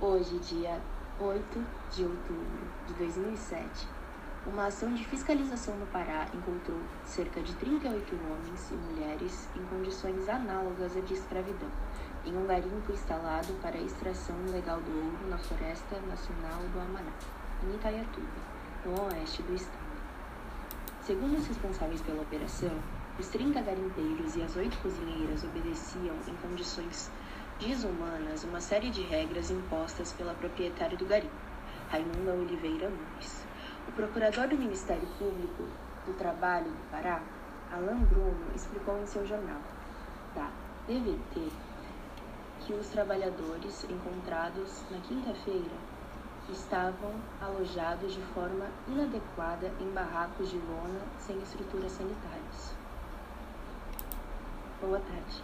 Hoje, dia 8 de outubro de 2007, uma ação de fiscalização no Pará encontrou cerca de 38 homens e mulheres em condições análogas à de escravidão, em um garimpo instalado para a extração ilegal do ouro na Floresta Nacional do Amaná, em Itaiatuba, no oeste do estado. Segundo os responsáveis pela operação, os 30 garimpeiros e as oito cozinheiras obedeciam em condições desumanas uma série de regras impostas pela proprietária do garimpo, Raimunda Oliveira Nunes. O procurador do Ministério Público do Trabalho do Pará, Alain Bruno, explicou em seu jornal, da DVT, que os trabalhadores encontrados na quinta-feira estavam alojados de forma inadequada em barracos de lona sem estruturas sanitárias. Boa tarde.